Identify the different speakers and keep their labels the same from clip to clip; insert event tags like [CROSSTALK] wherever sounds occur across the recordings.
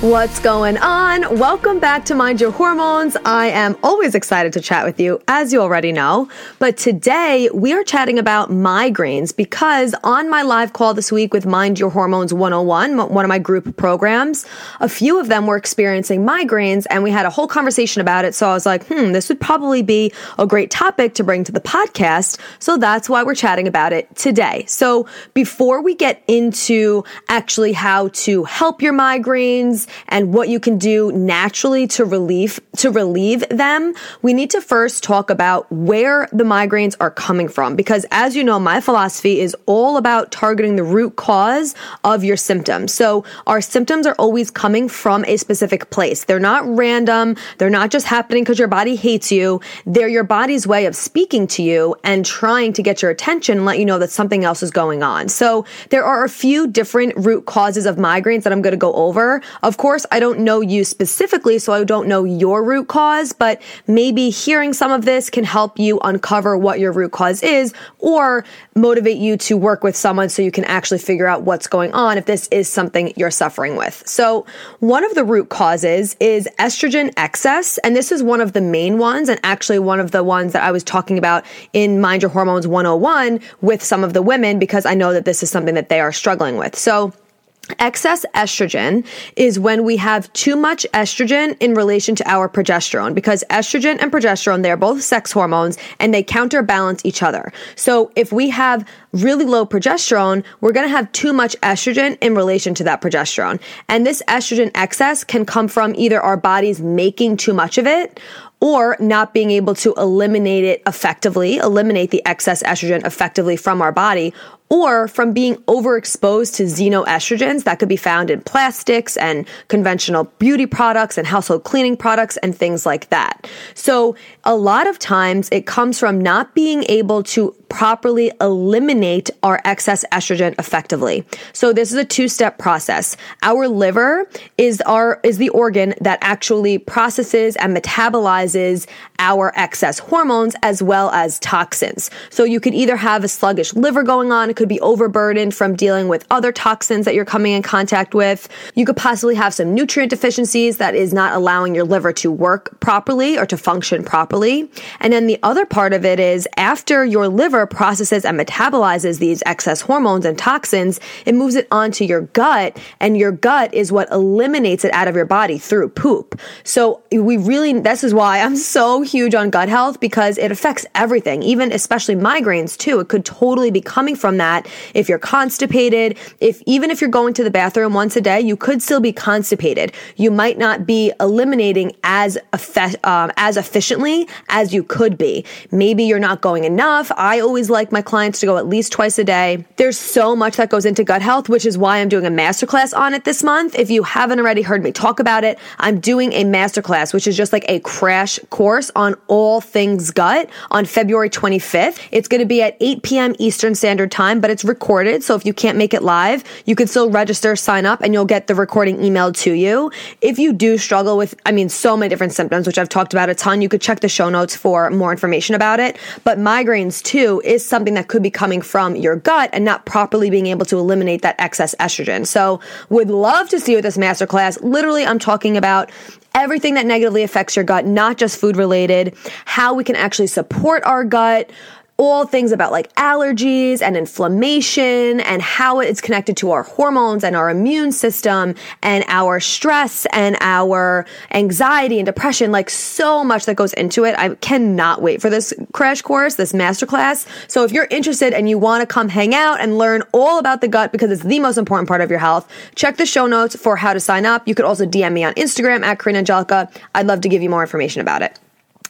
Speaker 1: What's going on? Welcome back to Mind Your Hormones. I am always excited to chat with you, as you already know. But today we are chatting about migraines because on my live call this week with Mind Your Hormones 101, one of my group programs, a few of them were experiencing migraines and we had a whole conversation about it. So I was like, hmm, this would probably be a great topic to bring to the podcast. So that's why we're chatting about it today. So before we get into actually how to help your migraines, and what you can do naturally to relieve to relieve them, we need to first talk about where the migraines are coming from because as you know, my philosophy is all about targeting the root cause of your symptoms. So our symptoms are always coming from a specific place. They're not random. They're not just happening because your body hates you. They're your body's way of speaking to you and trying to get your attention and let you know that something else is going on. So there are a few different root causes of migraines that I'm going to go over. Of course, I don't know you specifically, so I don't know your root cause, but maybe hearing some of this can help you uncover what your root cause is or motivate you to work with someone so you can actually figure out what's going on if this is something you're suffering with. So one of the root causes is estrogen excess, and this is one of the main ones and actually one of the ones that I was talking about in Mind Your Hormones 101 with some of the women because I know that this is something that they are struggling with. So Excess estrogen is when we have too much estrogen in relation to our progesterone because estrogen and progesterone, they're both sex hormones and they counterbalance each other. So if we have really low progesterone, we're going to have too much estrogen in relation to that progesterone. And this estrogen excess can come from either our bodies making too much of it or not being able to eliminate it effectively, eliminate the excess estrogen effectively from our body, or from being overexposed to xenoestrogens that could be found in plastics and conventional beauty products and household cleaning products and things like that. So a lot of times it comes from not being able to properly eliminate our excess estrogen effectively. So this is a two-step process. Our liver is our is the organ that actually processes and metabolizes our excess hormones as well as toxins. So you could either have a sluggish liver going on, could be overburdened from dealing with other toxins that you're coming in contact with. You could possibly have some nutrient deficiencies that is not allowing your liver to work properly or to function properly. And then the other part of it is after your liver processes and metabolizes these excess hormones and toxins, it moves it onto your gut, and your gut is what eliminates it out of your body through poop. So we really, this is why I'm so huge on gut health because it affects everything, even especially migraines too. It could totally be coming from that. If you're constipated, if even if you're going to the bathroom once a day, you could still be constipated. You might not be eliminating as um, as efficiently as you could be. Maybe you're not going enough. I always like my clients to go at least twice a day. There's so much that goes into gut health, which is why I'm doing a masterclass on it this month. If you haven't already heard me talk about it, I'm doing a masterclass, which is just like a crash course on all things gut on February 25th. It's going to be at 8 p.m. Eastern Standard Time, but it's recorded. So if you can't make it live, you can still register, sign up, and you'll get the recording emailed to you. If you do struggle with, I mean, so many different symptoms, which I've talked about a ton, you could check the show notes for more information about it. But migraines too, is something that could be coming from your gut and not properly being able to eliminate that excess estrogen. So would love to see you at this masterclass. Literally, I'm talking about everything that negatively affects your gut, not just food related, how we can actually support our gut, all things about like allergies and inflammation and how it's connected to our hormones and our immune system and our stress and our anxiety and depression. Like so much that goes into it. I cannot wait for this crash course, this masterclass. So if you're interested and you want to come hang out and learn all about the gut because it's the most important part of your health, check the show notes for how to sign up. You could also DM me on Instagram at Corinne Angelica. I'd love to give you more information about it.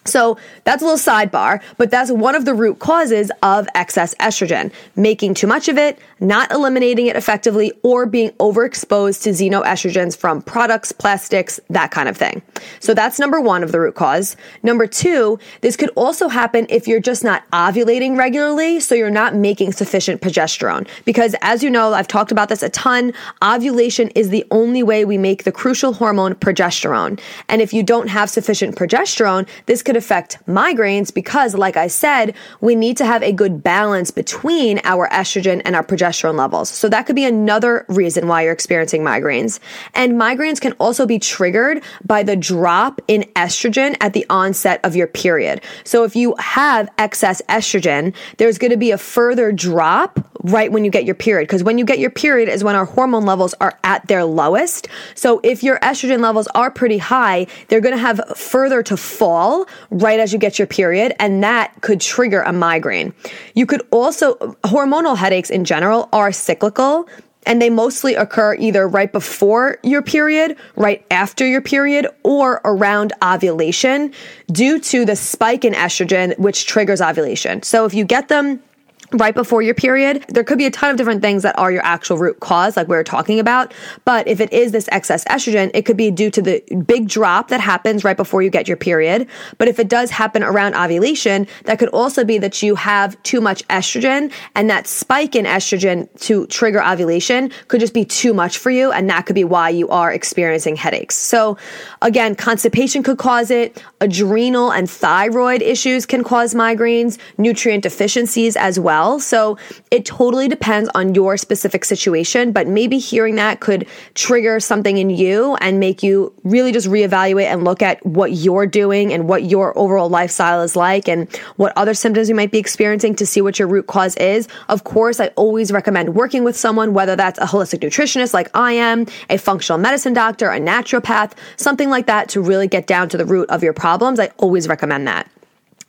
Speaker 1: So that's a little sidebar, but that's one of the root causes of excess estrogen. Making too much of it, not eliminating it effectively, or being overexposed to xenoestrogens from products, plastics, that kind of thing. So that's number one of the root cause. Number two, this could also happen if you're just not ovulating regularly, so you're not making sufficient progesterone. Because as you know, I've talked about this a ton, ovulation is the only way we make the crucial hormone progesterone. And if you don't have sufficient progesterone, this could affect migraines because, like I said, we need to have a good balance between our estrogen and our progesterone levels. So that could be another reason why you're experiencing migraines. And migraines can also be triggered by the drop in estrogen at the onset of your period. So if you have excess estrogen, there's going to be a further drop right when you get your period. Because when you get your period is when our hormone levels are at their lowest. So if your estrogen levels are pretty high, they're going to have further to fall right as you get your period, and that could trigger a migraine. You could also, hormonal headaches in general are cyclical and they mostly occur either right before your period, right after your period, or around ovulation due to the spike in estrogen, which triggers ovulation. So if you get them right before your period. There could be a ton of different things that are your actual root cause, like we are talking about. But if it is this excess estrogen, it could be due to the big drop that happens right before you get your period. But if it does happen around ovulation, that could also be that you have too much estrogen and that spike in estrogen to trigger ovulation could just be too much for you. And that could be why you are experiencing headaches. So again, constipation could cause it. Adrenal and thyroid issues can cause migraines, nutrient deficiencies as well well. So it totally depends on your specific situation, but maybe hearing that could trigger something in you and make you really just reevaluate and look at what you're doing and what your overall lifestyle is like and what other symptoms you might be experiencing to see what your root cause is. Of course, I always recommend working with someone, whether that's a holistic nutritionist like I am, a functional medicine doctor, a naturopath, something like that to really get down to the root of your problems. I always recommend that.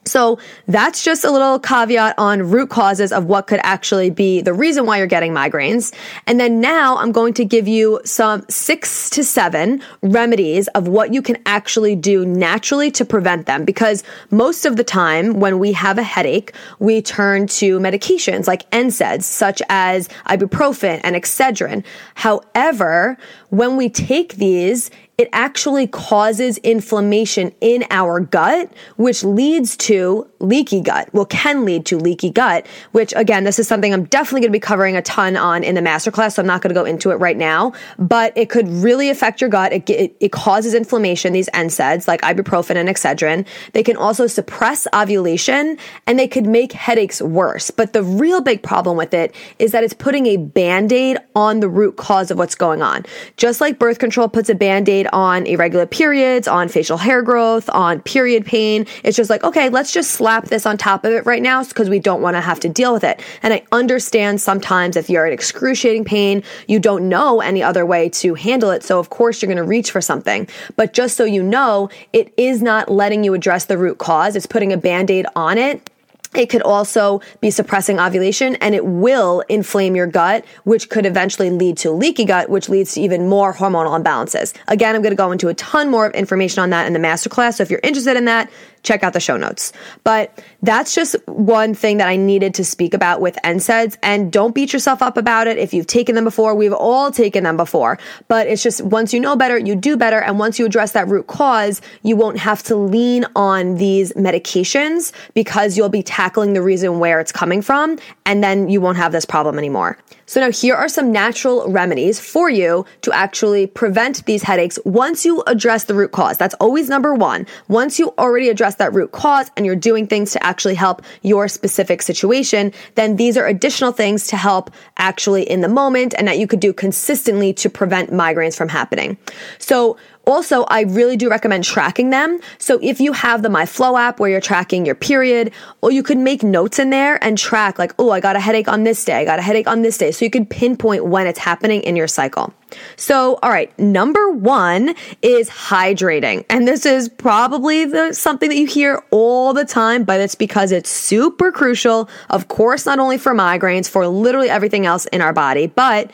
Speaker 1: So that's just a little caveat on root causes of what could actually be the reason why you're getting migraines. And then now I'm going to give you some six to seven remedies of what you can actually do naturally to prevent them. Because most of the time when we have a headache, we turn to medications like NSAIDs, such as ibuprofen and Excedrin. However, when we take these, it actually causes inflammation in our gut, which leads to leaky gut. Well, can lead to leaky gut, which again, this is something I'm definitely going to be covering a ton on in the masterclass. So I'm not going to go into it right now, but it could really affect your gut. It, it, it causes inflammation, these NSAIDs like ibuprofen and Excedrin. They can also suppress ovulation and they could make headaches worse. But the real big problem with it is that it's putting a band-aid on the root cause of what's going on. Just like birth control puts a band-aid on irregular periods, on facial hair growth, on period pain. It's just like, okay, let's just slap this on top of it right now because we don't want to have to deal with it. And I understand sometimes if you're in excruciating pain, you don't know any other way to handle it. So of course you're going to reach for something. But just so you know, it is not letting you address the root cause. It's putting a band-aid on it it could also be suppressing ovulation and it will inflame your gut, which could eventually lead to leaky gut, which leads to even more hormonal imbalances. Again, I'm going to go into a ton more of information on that in the masterclass. So if you're interested in that, check out the show notes. But that's just one thing that I needed to speak about with NSAIDs. And don't beat yourself up about it if you've taken them before. We've all taken them before. But it's just once you know better, you do better. And once you address that root cause, you won't have to lean on these medications because you'll be tackling the reason where it's coming from. And then you won't have this problem anymore. So now here are some natural remedies for you to actually prevent these headaches once you address the root cause. That's always number one. Once you already address that root cause and you're doing things to actually help your specific situation, then these are additional things to help actually in the moment and that you could do consistently to prevent migraines from happening. So also, I really do recommend tracking them. So if you have the MyFLO app where you're tracking your period, or you could make notes in there and track like, oh, I got a headache on this day. I got a headache on this day. So you could pinpoint when it's happening in your cycle. So, all right, number one is hydrating. And this is probably the, something that you hear all the time, but it's because it's super crucial. Of course, not only for migraines, for literally everything else in our body, but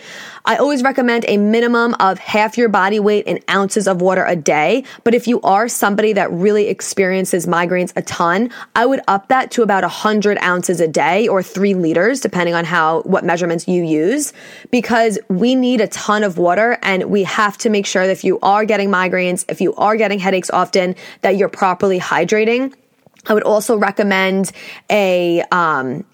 Speaker 1: I always recommend a minimum of half your body weight in ounces of water a day. But if you are somebody that really experiences migraines a ton, I would up that to about 100 ounces a day or three liters, depending on how, what measurements you use, because we need a ton of water and we have to make sure that if you are getting migraines, if you are getting headaches often, that you're properly hydrating. I would also recommend a, um,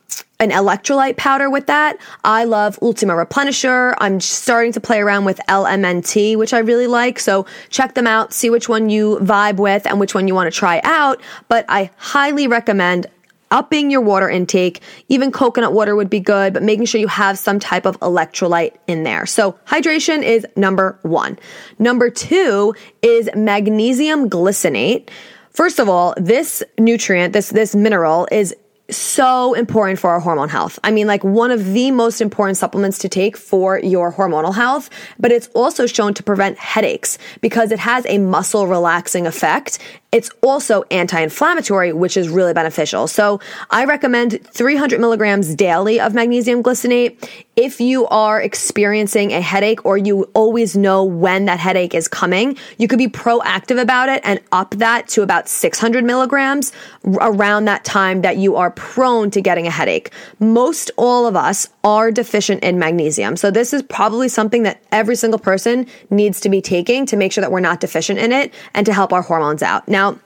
Speaker 1: an electrolyte powder with that. I love Ultima Replenisher. I'm starting to play around with LMNT, which I really like. So check them out, see which one you vibe with and which one you want to try out. But I highly recommend upping your water intake. Even coconut water would be good, but making sure you have some type of electrolyte in there. So hydration is number one. Number two is magnesium glycinate. First of all, this nutrient, this, this mineral is so important for our hormone health. I mean, like one of the most important supplements to take for your hormonal health, but it's also shown to prevent headaches because it has a muscle relaxing effect it's also anti-inflammatory, which is really beneficial. So I recommend 300 milligrams daily of magnesium glycinate. If you are experiencing a headache or you always know when that headache is coming, you could be proactive about it and up that to about 600 milligrams around that time that you are prone to getting a headache. Most all of us are deficient in magnesium. So this is probably something that every single person needs to be taking to make sure that we're not deficient in it and to help our hormones out. Now,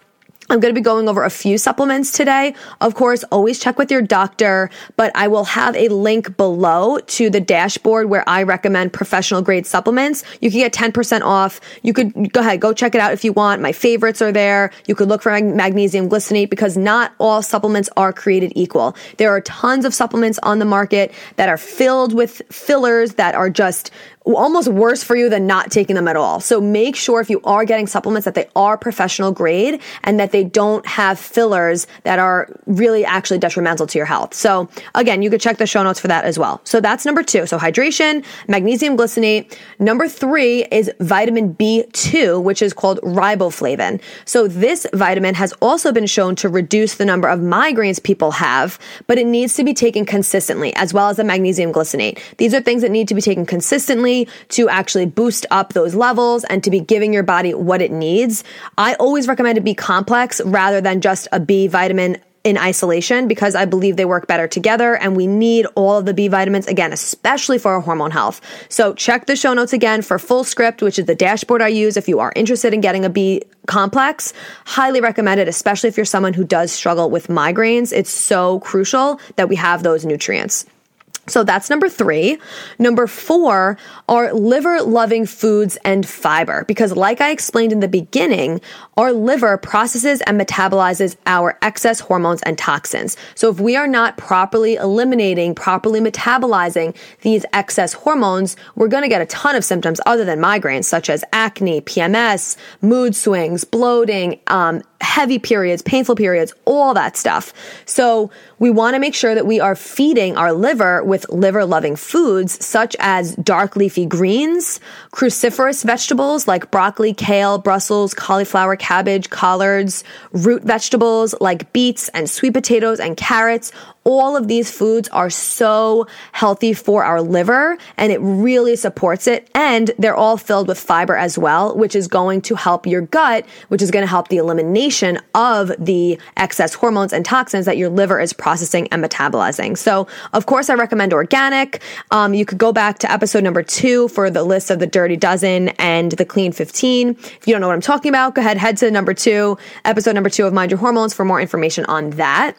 Speaker 1: I'm going to be going over a few supplements today. Of course, always check with your doctor, but I will have a link below to the dashboard where I recommend professional grade supplements. You can get 10% off. You could go ahead, go check it out if you want. My favorites are there. You could look for magnesium glycinate because not all supplements are created equal. There are tons of supplements on the market that are filled with fillers that are just almost worse for you than not taking them at all. So make sure if you are getting supplements that they are professional grade and that they don't have fillers that are really actually detrimental to your health. So again, you could check the show notes for that as well. So that's number two. So hydration, magnesium glycinate. Number three is vitamin B2, which is called riboflavin. So this vitamin has also been shown to reduce the number of migraines people have, but it needs to be taken consistently as well as the magnesium glycinate. These are things that need to be taken consistently to actually boost up those levels and to be giving your body what it needs. I always recommend a B complex rather than just a B vitamin in isolation because I believe they work better together and we need all of the B vitamins again, especially for our hormone health. So check the show notes again for Fullscript, which is the dashboard I use if you are interested in getting a B complex. Highly recommend it, especially if you're someone who does struggle with migraines. It's so crucial that we have those nutrients. So that's number three. Number four are liver loving foods and fiber. Because like I explained in the beginning, our liver processes and metabolizes our excess hormones and toxins. So if we are not properly eliminating, properly metabolizing these excess hormones, we're going to get a ton of symptoms other than migraines, such as acne, PMS, mood swings, bloating, um, heavy periods, painful periods, all that stuff. So we want to make sure that we are feeding our liver with liver loving foods such as dark leafy greens, cruciferous vegetables like broccoli, kale, Brussels, cauliflower, cabbage, collards, root vegetables like beets and sweet potatoes and carrots, all of these foods are so healthy for our liver and it really supports it. And they're all filled with fiber as well, which is going to help your gut, which is going to help the elimination of the excess hormones and toxins that your liver is processing and metabolizing. So, of course, I recommend organic. Um, you could go back to episode number two for the list of the dirty dozen and the clean 15. If you don't know what I'm talking about, go ahead, head to number two, episode number two of Mind Your Hormones for more information on that.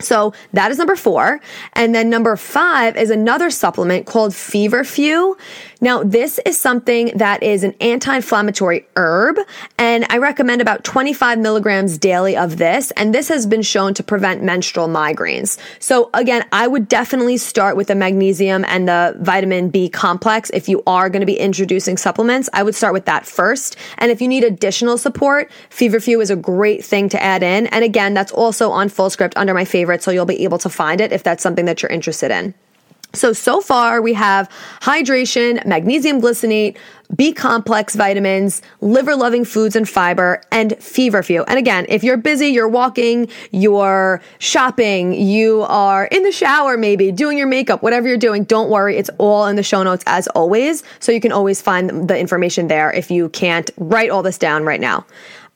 Speaker 1: So that is number four. And then number five is another supplement called Feverfew. Now, this is something that is an anti-inflammatory herb, and I recommend about 25 milligrams daily of this. And this has been shown to prevent menstrual migraines. So again, I would definitely start with the magnesium and the vitamin B complex. If you are going to be introducing supplements, I would start with that first. And if you need additional support, Feverfew is a great thing to add in. And again, that's also on Fullscript under my favorite, so you'll be able to find it if that's something that you're interested in. So, so far we have hydration, magnesium glycinate, B complex vitamins, liver loving foods and fiber, and feverfew. And again, if you're busy, you're walking, you're shopping, you are in the shower, maybe doing your makeup, whatever you're doing, don't worry. It's all in the show notes as always. So you can always find the information there if you can't write all this down right now.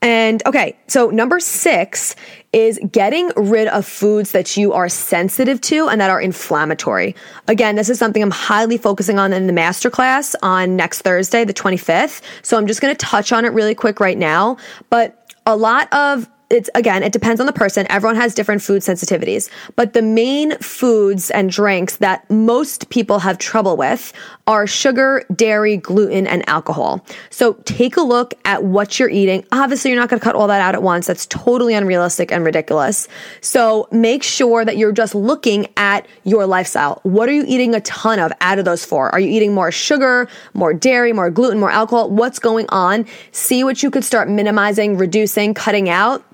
Speaker 1: And okay, so number six is getting rid of foods that you are sensitive to and that are inflammatory. Again, this is something I'm highly focusing on in the masterclass on next Thursday, the 25th. So I'm just going to touch on it really quick right now. But a lot of it's again, it depends on the person. Everyone has different food sensitivities, but the main foods and drinks that most people have trouble with are sugar, dairy, gluten, and alcohol. So take a look at what you're eating. Obviously, you're not going to cut all that out at once. That's totally unrealistic and ridiculous. So make sure that you're just looking at your lifestyle. What are you eating a ton of out of those four? Are you eating more sugar, more dairy, more gluten, more alcohol? What's going on? See what you could start minimizing, reducing, cutting out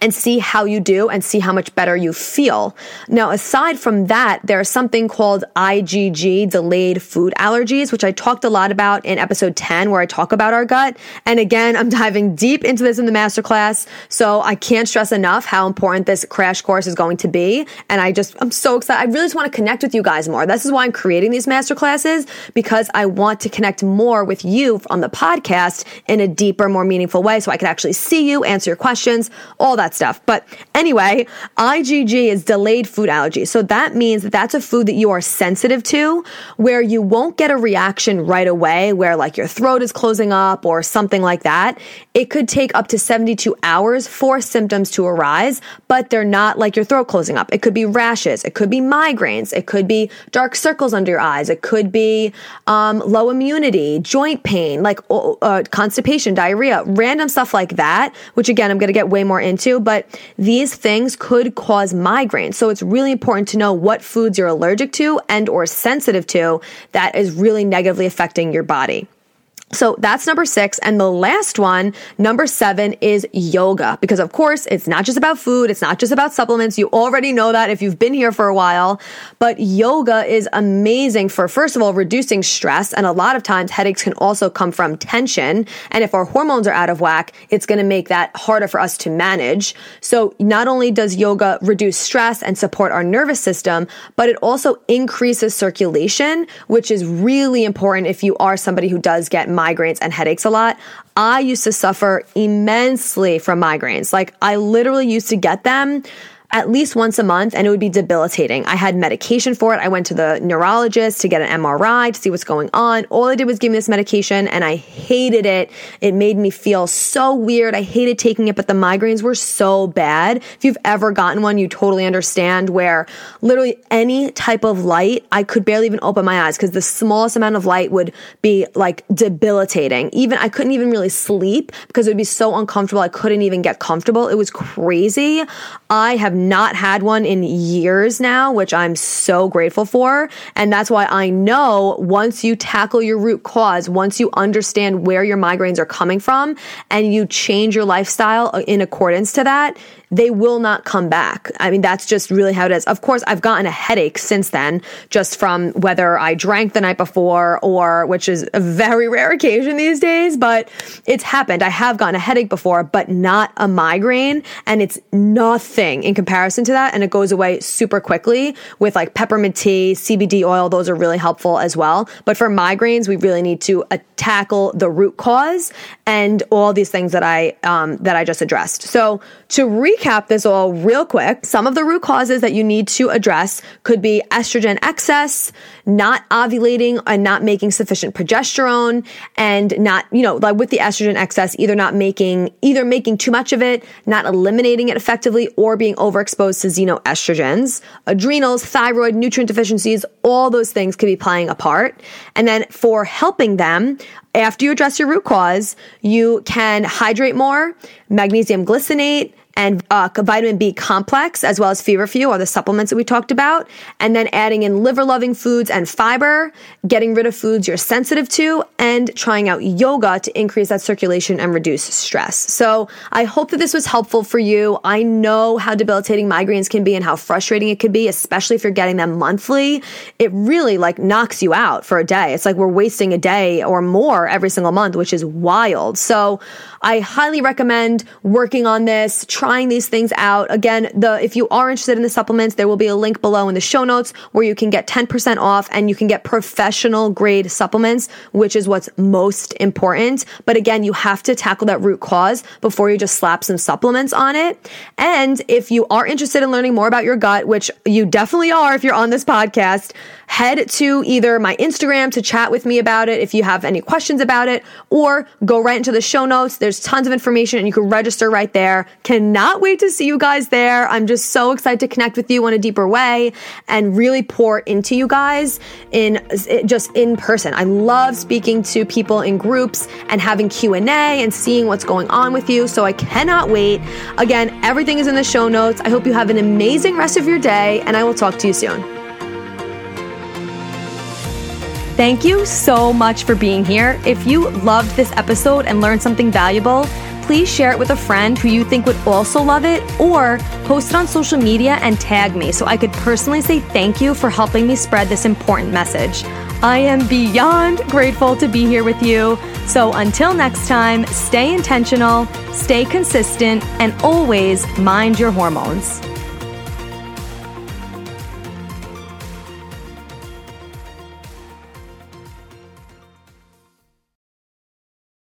Speaker 1: and see how you do and see how much better you feel. Now, aside from that, there's something called IgG, delayed food allergies, which I talked a lot about in episode 10, where I talk about our gut. And again, I'm diving deep into this in the masterclass. So I can't stress enough how important this crash course is going to be. And I just, I'm so excited. I really just want to connect with you guys more. This is why I'm creating these masterclasses because I want to connect more with you on the podcast in a deeper, more meaningful way so I can actually see you, answer your questions, all that that stuff. But anyway, IgG is delayed food allergy. So that means that that's a food that you are sensitive to where you won't get a reaction right away where like your throat is closing up or something like that. It could take up to 72 hours for symptoms to arise, but they're not like your throat closing up. It could be rashes. It could be migraines. It could be dark circles under your eyes. It could be um, low immunity, joint pain, like uh, constipation, diarrhea, random stuff like that, which again, I'm going to get way more into but these things could cause migraines. So it's really important to know what foods you're allergic to and or sensitive to that is really negatively affecting your body. So that's number six. And the last one, number seven, is yoga. Because of course, it's not just about food. It's not just about supplements. You already know that if you've been here for a while. But yoga is amazing for, first of all, reducing stress. And a lot of times headaches can also come from tension. And if our hormones are out of whack, it's going to make that harder for us to manage. So not only does yoga reduce stress and support our nervous system, but it also increases circulation, which is really important if you are somebody who does get migraines and headaches a lot. I used to suffer immensely from migraines. Like I literally used to get them at least once a month and it would be debilitating. I had medication for it. I went to the neurologist to get an MRI to see what's going on. All I did was give me this medication and I hated it. It made me feel so weird. I hated taking it, but the migraines were so bad. If you've ever gotten one, you totally understand where literally any type of light, I could barely even open my eyes because the smallest amount of light would be like debilitating. Even I couldn't even really sleep because it would be so uncomfortable. I couldn't even get comfortable. It was crazy. I have not had one in years now, which I'm so grateful for. And that's why I know once you tackle your root cause, once you understand where your migraines are coming from and you change your lifestyle in accordance to that, they will not come back. I mean, that's just really how it is. Of course, I've gotten a headache since then, just from whether I drank the night before or, which is a very [LAUGHS] rare occasion these days, but it's happened. I have gotten a headache before, but not a migraine. And it's nothing in comparison to that. And it goes away super quickly with like peppermint tea, CBD oil. Those are really helpful as well. But for migraines, we really need to uh, tackle the root cause and all these things that I, um, that I just addressed. So to recap this all real quick, some of the root causes that you need to address could be estrogen excess, not ovulating and not making sufficient progesterone and not, you know, like with the estrogen excess, either not making, either making too much of it, not eliminating it effectively, or being overexposed to xenoestrogens, adrenals, thyroid, nutrient deficiencies, all those things could be playing a part. And then for helping them, after you address your root cause, you can hydrate more, magnesium glycinate, and uh, vitamin B complex, as well as feverfew are the supplements that we talked about. And then adding in liver loving foods and fiber, getting rid of foods you're sensitive to, and trying out yoga to increase that circulation and reduce stress. So I hope that this was helpful for you. I know how debilitating migraines can be and how frustrating it could be, especially if you're getting them monthly. It really like knocks you out for a day. It's like we're wasting a day or more every single month, which is wild. So I highly recommend working on this, trying these things out. Again, the if you are interested in the supplements, there will be a link below in the show notes where you can get 10% off and you can get professional grade supplements, which is what's most important. But again, you have to tackle that root cause before you just slap some supplements on it. And if you are interested in learning more about your gut, which you definitely are if you're on this podcast, head to either my Instagram to chat with me about it if you have any questions about it, or go right into the show notes. There's tons of information and you can register right there. Cannot wait to see you guys there. I'm just so excited to connect with you in a deeper way and really pour into you guys in just in person. I love speaking to people in groups and having Q&A and seeing what's going on with you. So I cannot wait. Again, everything is in the show notes. I hope you have an amazing rest of your day and I will talk to you soon. Thank you so much for being here. If you loved this episode and learned something valuable, please share it with a friend who you think would also love it or post it on social media and tag me so I could personally say thank you for helping me spread this important message. I am beyond grateful to be here with you. So until next time, stay intentional, stay consistent, and always mind your hormones.